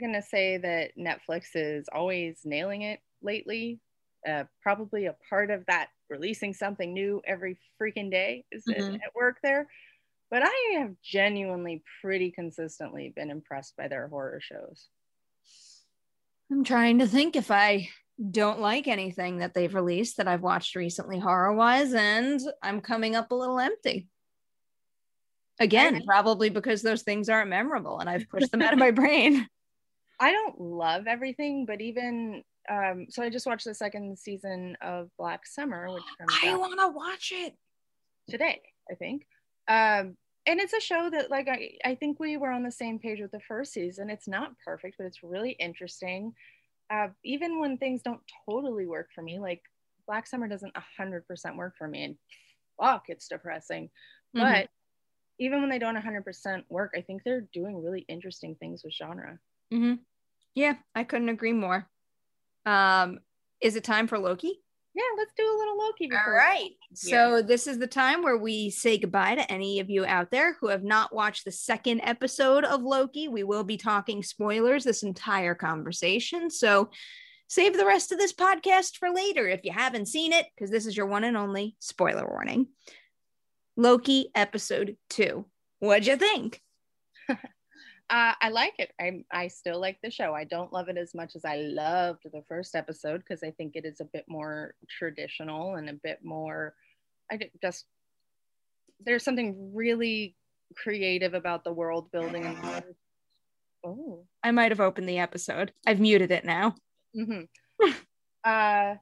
gonna say that Netflix is always nailing it lately. Uh, probably a part of that releasing something new every freaking day is Mhm. at work there. But I have genuinely pretty consistently been impressed by their horror shows. I'm trying to think if I don't like anything that they've released that I've watched recently horror wise, and I'm coming up a little empty. Again, probably because those things aren't memorable and I've pushed them out of my brain. I don't love everything, but even um, so, I just watched the second season of Black Summer, which I want to watch it. today, I think. Um, and it's a show that, like, I, I think we were on the same page with the first season. It's not perfect, but it's really interesting. Uh, even when things don't totally work for me, like Black Summer doesn't 100% work for me, and fuck, it's depressing. Mhm. But even when they don't 100% work, I think they're doing really interesting things with genre. Mhm. Yeah, I couldn't agree more. Um, is it time for Loki? Yeah, let's do a little Loki. All right. So this is the time where we say goodbye to any of you out there who have not watched the second episode of Loki. We will be talking spoilers this entire conversation. So save the rest of this podcast for later if you haven't seen it, because this is your one and only spoiler warning. Loki episode two. What'd you think? uh, I like it. I I still like the show. I don't love it as much as I loved the first episode because I think it is a bit more traditional and a bit more. I just there's something really creative about the world building. Oh, I might have opened the episode. I've muted it now. Mm-hmm. uh,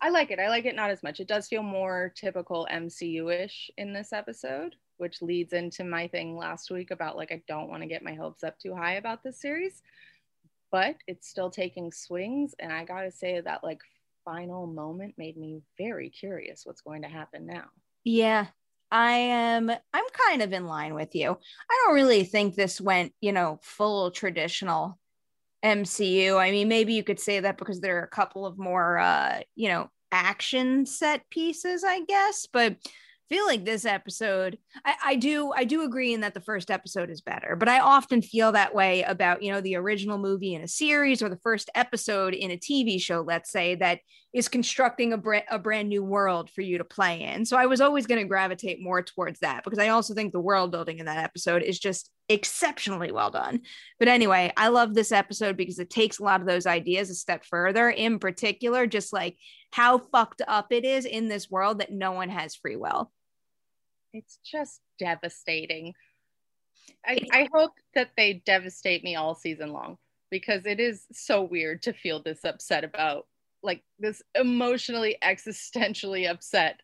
I like it. I like it not as much. It does feel more typical MCU ish in this episode, which leads into my thing last week about like, I don't want to get my hopes up too high about this series, but it's still taking swings. And I got to say that like final moment made me very curious what's going to happen now. Yeah, I am I'm kind of in line with you. I don't really think this went, you know, full traditional MCU. I mean, maybe you could say that because there are a couple of more uh, you know, action set pieces, I guess, but feel like this episode I, I, do i do agree in that the first episode is better but i often feel that way about you know the original movie in a series or the first episode in a tv show let's say that is constructing a, br- a brand new world for you to play in. So i was always going to gravitate more towards that because i also think the world building in that episode is just exceptionally well done. But anyway i love this episode because it takes a lot of those ideas a step further in particular just like how fucked up it is in this world that no one has free will. It's just devastating. I, I hope that they devastate me all season long because it is so weird to feel this upset about like this emotionally existentially upset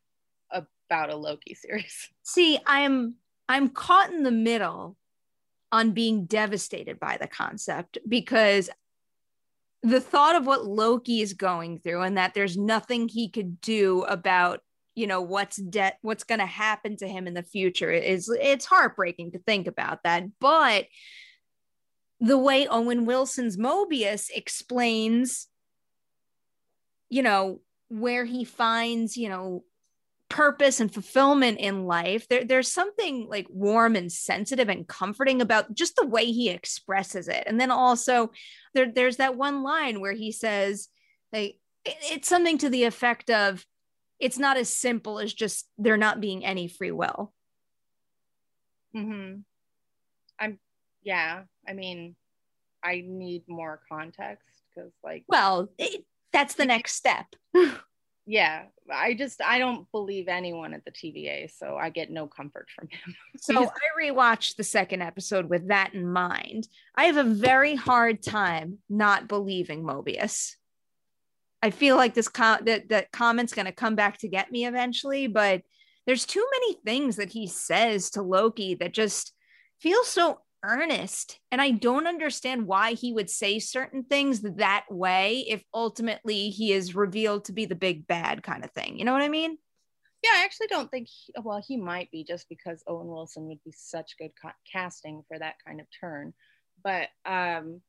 about a Loki series. See, I'm I'm caught in the middle on being devastated by the concept because the thought of what Loki is going through and that there's nothing he could do about you know what's debt what's going to happen to him in the future is it's heartbreaking to think about that. But the way Owen Wilson's Mobius explains you know where he finds you know purpose and fulfillment in life there, there's something like warm and sensitive and comforting about just the way he expresses it. And then also there, there's that one line where he says like it's something to the effect of it's not as simple as just there not being any free will. Hmm i'm yeah i mean i need more context because like well it, that's the next step yeah i just i don't believe anyone at the tva so i get no comfort from him. So i rewatched the second episode with that in mind. I have a very hard time not believing mobius. I feel like this com- that, that comment's going to come back to get me eventually but there's too many things that he says to loki that just feel so earnest and i don't understand why he would say certain things that way if ultimately he is revealed to be the big bad kind of thing you know what i mean? Yeah i actually don't think he, well he might be just because owen wilson would be such good ca- casting for that kind of turn but um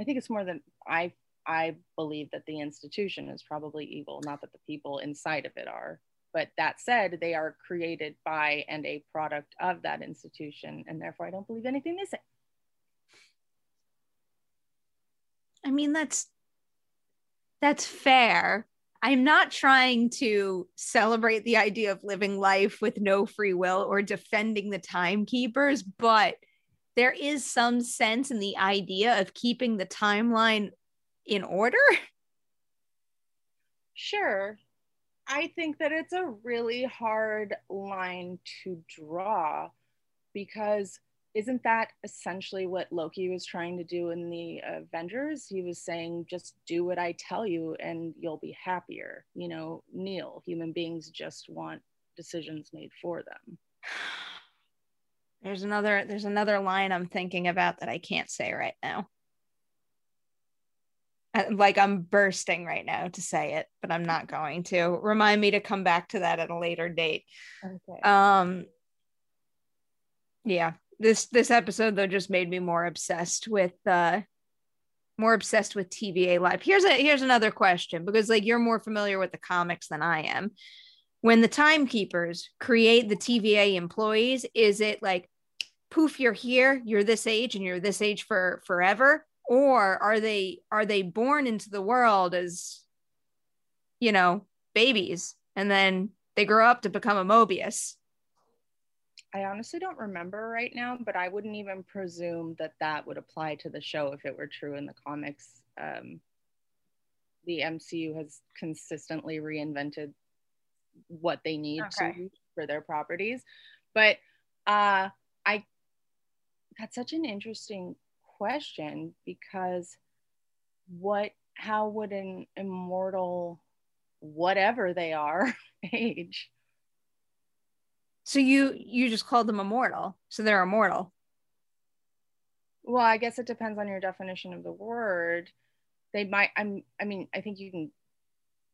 i think it's more than i i believe that the institution is probably evil not that the people inside of it are but that said, they are created by and a product of that institution, and therefore I don't believe anything they say. I mean, that's that's fair. I'm not trying to celebrate the idea of living life with no free will or defending the timekeepers, but there is some sense in the idea of keeping the timeline in order. Sure. I think that it's a really hard line to draw because isn't that essentially what Loki was trying to do in the Avengers? He was saying, just do what I tell you and you'll be happier. You know, Neil, human beings just want decisions made for them. There's another there's another line I'm thinking about that I can't say right now like I'm bursting right now to say it, but I'm not going to. Remind me to come back to that at a later date. Okay. Um yeah, this this episode though just made me more obsessed with uh more obsessed with TVA live. Here's a here's another question because like you're more familiar with the comics than I am. When the timekeepers create the TVA employees, is it like poof you're here, you're this age and you're this age for forever or are they are they born into the world as you know babies and then they grow up to become a Mobius. I honestly don't remember right now, but I wouldn't even presume that that would apply to the show if it were true in the comics. Um, the MCU has consistently reinvented what they need okay. to for their properties. But uh, I that's such an interesting question because what how would an immortal whatever they are age? So you you just called them immortal. So they're immortal. Well i guess it depends on your definition of the word. They might i'm i mean i think you can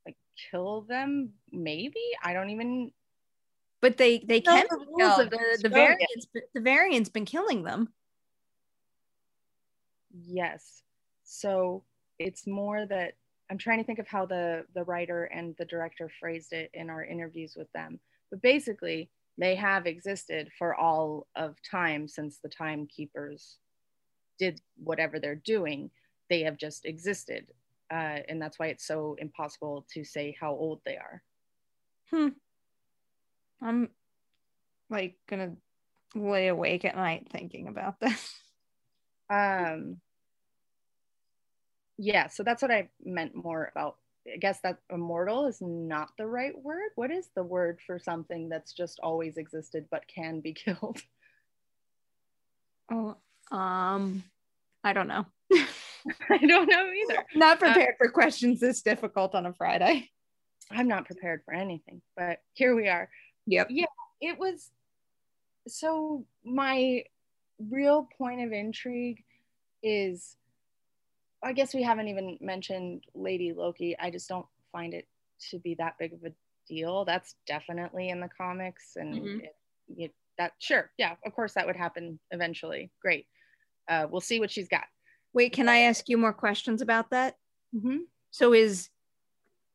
like kill them maybe? I don't even but they they can the, the, the, the variants the variants been killing them yes. So it's more that i'm trying to think of how the the writer and the director phrased it in our interviews with them. But basically they have existed for all of time since the timekeepers did whatever they're doing. They have just existed uh, and that's why it's so impossible to say how old they are. Hmm. I'm like gonna lay awake at night thinking about this um yeah so that's what i meant more about. I guess that immortal is not the right word. What is the word for something that's just always existed but can be killed? Oh um i don't know. I don't know either. Not prepared uh, for questions this difficult on a friday. I'm not prepared for anything but here we are. Yep. Yeah it was so my real point of intrigue is I guess we haven't even mentioned Lady Loki. I just don't find it to be that big of a deal. That's definitely in the comics, and mm-hmm. it, it, that sure, yeah, of course that would happen eventually. Great. Uh, we'll see what she's got. Wait, can I ask you more questions about that? Mm-hmm. So is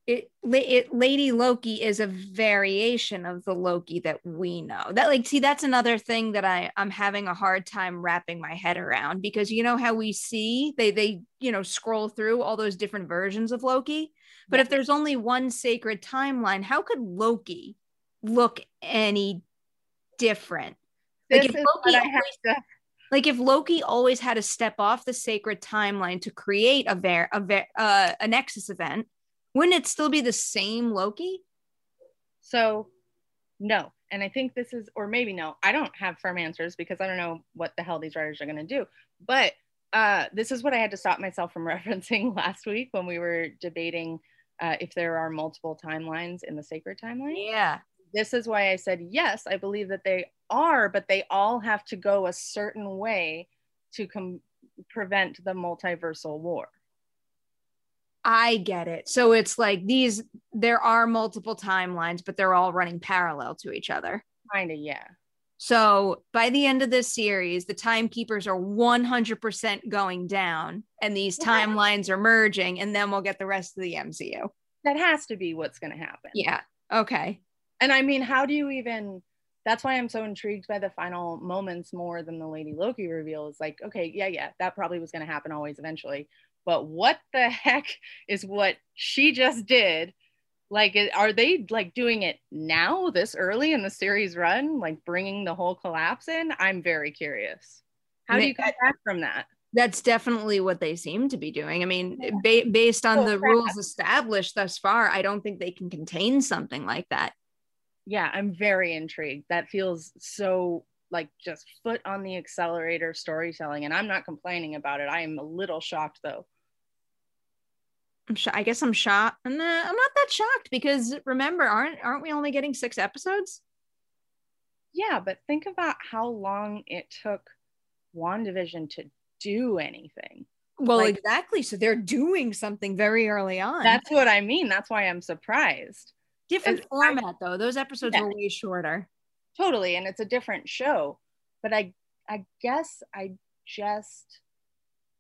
it, it lady loki is a variation of the loki that we know. That like see that's another thing that i i'm having a hard time wrapping my head around because you know how we see they they you know scroll through all those different versions of loki? But yeah. if there's only one sacred timeline how could loki look any different? This like if loki always, to- like if loki always had to step off the sacred timeline to create a ver a ver uh, a nexus event wouldn't it still be the same Loki? So, no. And I think this is, or maybe no, I don't have firm answers because I don't know what the hell these writers are going to do. But uh, this is what I had to stop myself from referencing last week when we were debating uh, if there are multiple timelines in the sacred timeline. Yeah. This is why I said, yes, I believe that they are, but they all have to go a certain way to com- prevent the multiversal war. I get it. So it's like these, there are multiple timelines, but they're all running parallel to each other. Kind of, yeah. So by the end of this series, the timekeepers are 100% going down and these yeah. timelines are merging, and then we'll get the rest of the MCU. That has to be what's going to happen. Yeah. Okay. And I mean, how do you even? That's why I'm so intrigued by the final moments more than the Lady Loki reveal. Is like, okay, yeah, yeah, that probably was going to happen always eventually but what the heck is what she just did? Like are they like doing it now this early in the series run like bringing the whole collapse in? I'm very curious. How do you come back from that? That's definitely what they seem to be doing. I mean ba- based on the rules established thus far i don't think they can contain something like that. Yeah i'm very intrigued. That feels so like just foot on the accelerator storytelling and i'm not complaining about it. I am a little shocked though I'm sh- I guess I'm shocked. I'm not, I'm not that shocked because remember, aren't aren't we only getting six episodes? Yeah, but think about how long it took WandaVision to do anything. Well, like, exactly. So they're doing something very early on. That's what I mean. That's why I'm surprised. Different it's, format I, though. Those episodes yeah, were way shorter. Totally, and it's a different show. But I I guess I just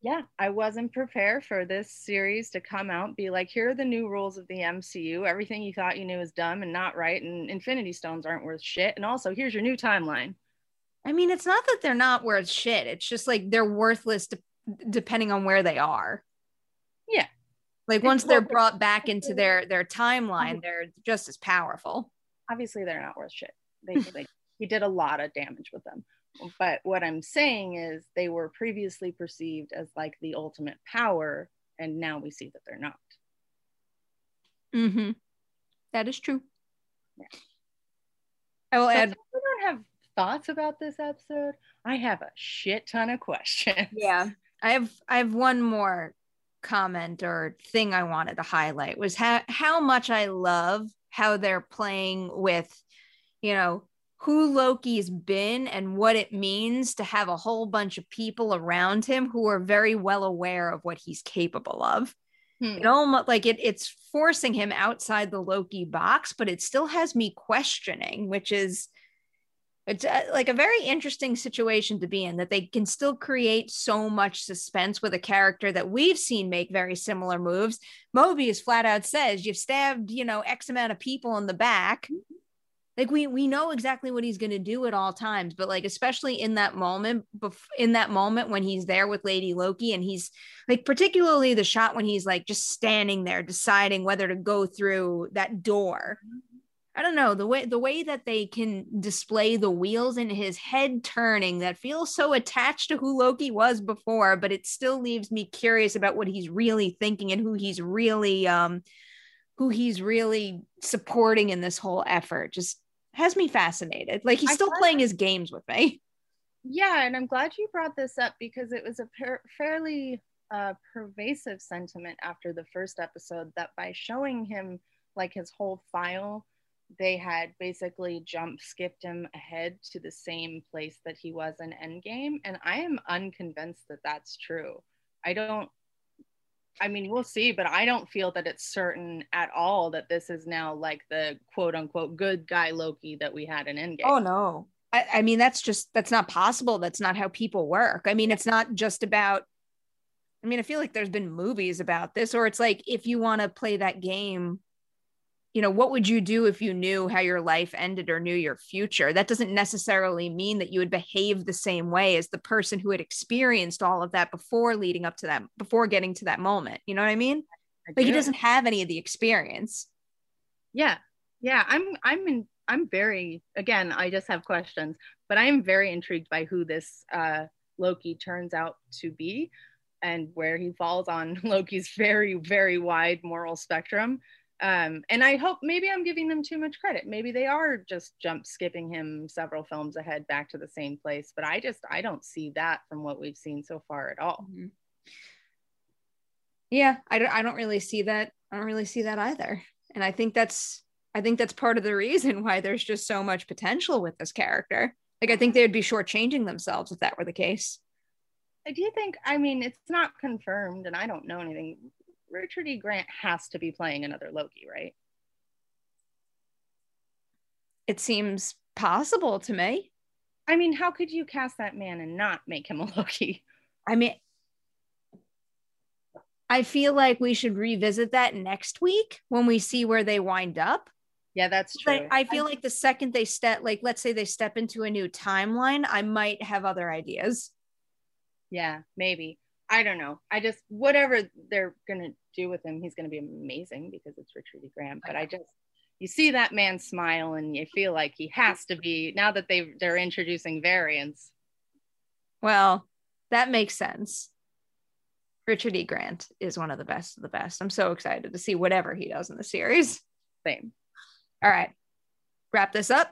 yeah, I wasn't prepared for this series to come out, be like, here are the new rules of the MCU. Everything you thought you knew is dumb and not right, and Infinity Stones aren't worth shit. And also, here's your new timeline. I mean, it's not that they're not worth shit. It's just like they're worthless de- depending on where they are. Yeah. Like once they're brought back into their their timeline, they're just as powerful. obviously they're not worth shit. They, they he did a lot of damage with them. But what I'm saying is they were previously perceived as like the ultimate power, and now we see that they're not. Mm-hmm. That is true. Yeah. I will So add. if you don't have thoughts about this episode, I have a shit ton of questions. Yeah, I have. I have one more comment or thing I wanted to highlight was how how much I love how they're playing with, you know, who Loki's been and what it means to have a whole bunch of people around him who are very well aware of what he's capable of. Hmm. It almost like it, it's forcing him outside the Loki box, but it still has me questioning, which is it's uh, like a very interesting situation to be in that they can still create so much suspense with a character that we've seen make very similar moves. Mobius flat out says, You've stabbed, you know, X amount of people in the back. Like we we know exactly what he's going to do at all times, but like especially in that moment, bef- in that moment when he's there with Lady Loki, and he's like particularly the shot when he's like just standing there deciding whether to go through that door. I don't know the way the way that they can display the wheels in his head turning that feels so attached to who Loki was before, but it still leaves me curious about what he's really thinking and who he's really um who he's really supporting in this whole effort. Just has me fascinated. Like he's still playing his games with me. Yeah, and I'm glad you brought this up because it was a per- fairly uh, pervasive sentiment after the first episode that by showing him like his whole file, they had basically jump skipped him ahead to the same place that he was in Endgame, and I am unconvinced that that's true. I don't. I mean, we'll see, but I don't feel that it's certain at all that this is now like the quote unquote good guy Loki that we had in Endgame. Oh no. I, I mean, that's just that's not possible. That's not how people work. I mean, it's not just about I mean, I feel like there's been movies about this, or it's like if you want to play that game, you know, what would you do if you knew how your life ended or knew your future? That doesn't necessarily mean that you would behave the same way as the person who had experienced all of that before leading up to that, before getting to that moment. You know what I mean? I Like he doesn't have any of the experience. yeah yeah i'm i'm in i'm very again i just have questions but i am very intrigued by who this uh loki turns out to be and where he falls on loki's very very wide moral spectrum um and i hope maybe i'm giving them too much credit maybe they are just jump skipping him several films ahead back to the same place but i just i don't see that from what we've seen so far at all Mhm. Yeah, I don't, I don't really see that. I don't really see that either. And I think that's I think that's part of the reason why there's just so much potential with this character. Like I think they would be shortchanging themselves if that were the case. I do think, I mean, it's not confirmed and I don't know anything. Richard E. Grant has to be playing another Loki, right? It seems possible to me. I mean, how could you cast that man and not make him a Loki? I mean I feel like we should revisit that next week when we see where they wind up. Yeah, that's true. Like I feel like the second they step like let's say they step into a new timeline, I might have other ideas. yeah, maybe. I don't know. I just, whatever they're going to do with him, he's going to be amazing because it's Richard E. Grant. But I just, you see that man smile and you feel like he has to be, now that they they're introducing variants. Well, that makes sense. Richard E. Grant is one of the best of the best. I'm so excited to see whatever he does in the series. Same. All right. Wrap this up.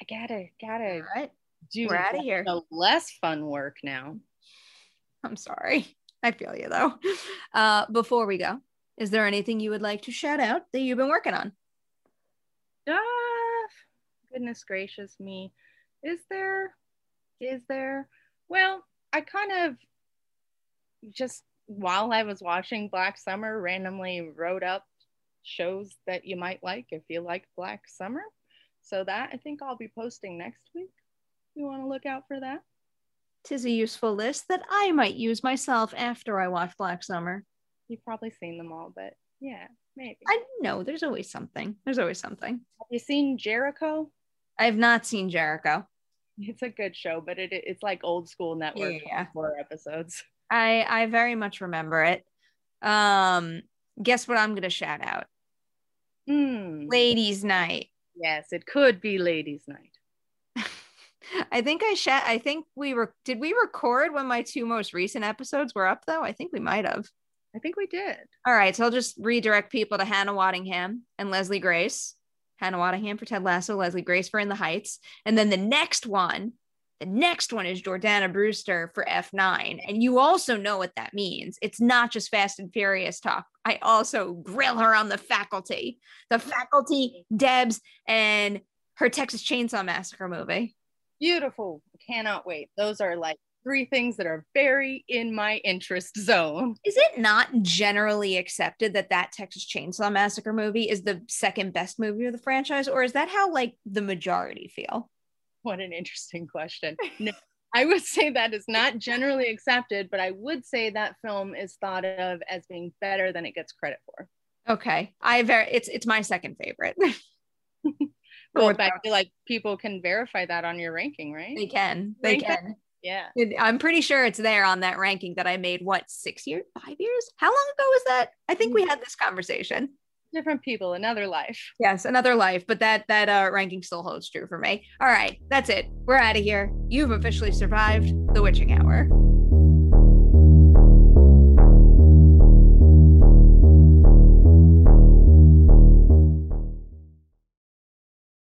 I gotta, gotta All right. do We're outta here. the less fun work now. I'm sorry. I feel you though. Uh, before we go, is there anything you would like to shout out that you've been working on? Ah, goodness gracious me. Is there? Is there? Well, I kind of just while I was watching Black Summer randomly wrote up shows that you might like if you like Black Summer. So that I think I'll be posting next week. You want to look out for that? Tis a useful list that I might use myself after I watch Black Summer. You've probably seen them all, but yeah, maybe. I know there's always something. There's always something. Have you seen Jericho? I have not seen Jericho. It's a good show, but it, it's like old school network Yeah. horror episodes. I I very much remember it. Um, guess what I'm gonna shout out? Hmm. Ladies' Night. Yes, it could be ladies' night. I think I shat. I think we were. Did we record when my two most recent episodes were up though? I think we might have. I think we did. All right, so I'll just redirect people to Hannah Waddingham and Leslie Grace. Hannah Waddingham for Ted Lasso, Leslie Grace for In the Heights, and then the next one, the next one is Jordana Brewster for F9, and you also know what that means. It's not just Fast and Furious talk. I also grill her on the faculty, the faculty, Debs, and her Texas Chainsaw Massacre movie. Beautiful. Cannot wait. Those are like three things that are very in my interest zone. Is it not generally accepted that that Texas Chainsaw Massacre movie is the second best movie of the franchise, or is that how like the majority feel? What an interesting question. No, I would say that is not generally accepted, but I would say that film is thought of as being better than it gets credit for. Okay, I very it's it's my second favorite. well, I feel like people can verify that on your ranking, right? They can. They Rank can. Yeah. I'm pretty sure it's there on that ranking that I made, what, six years, five years? How long ago was that? I think we mm. had this conversation. Different people, another life. Yes, another life, but that that uh, ranking still holds true for me. All right, that's it. We're out of here. You've officially survived the witching hour.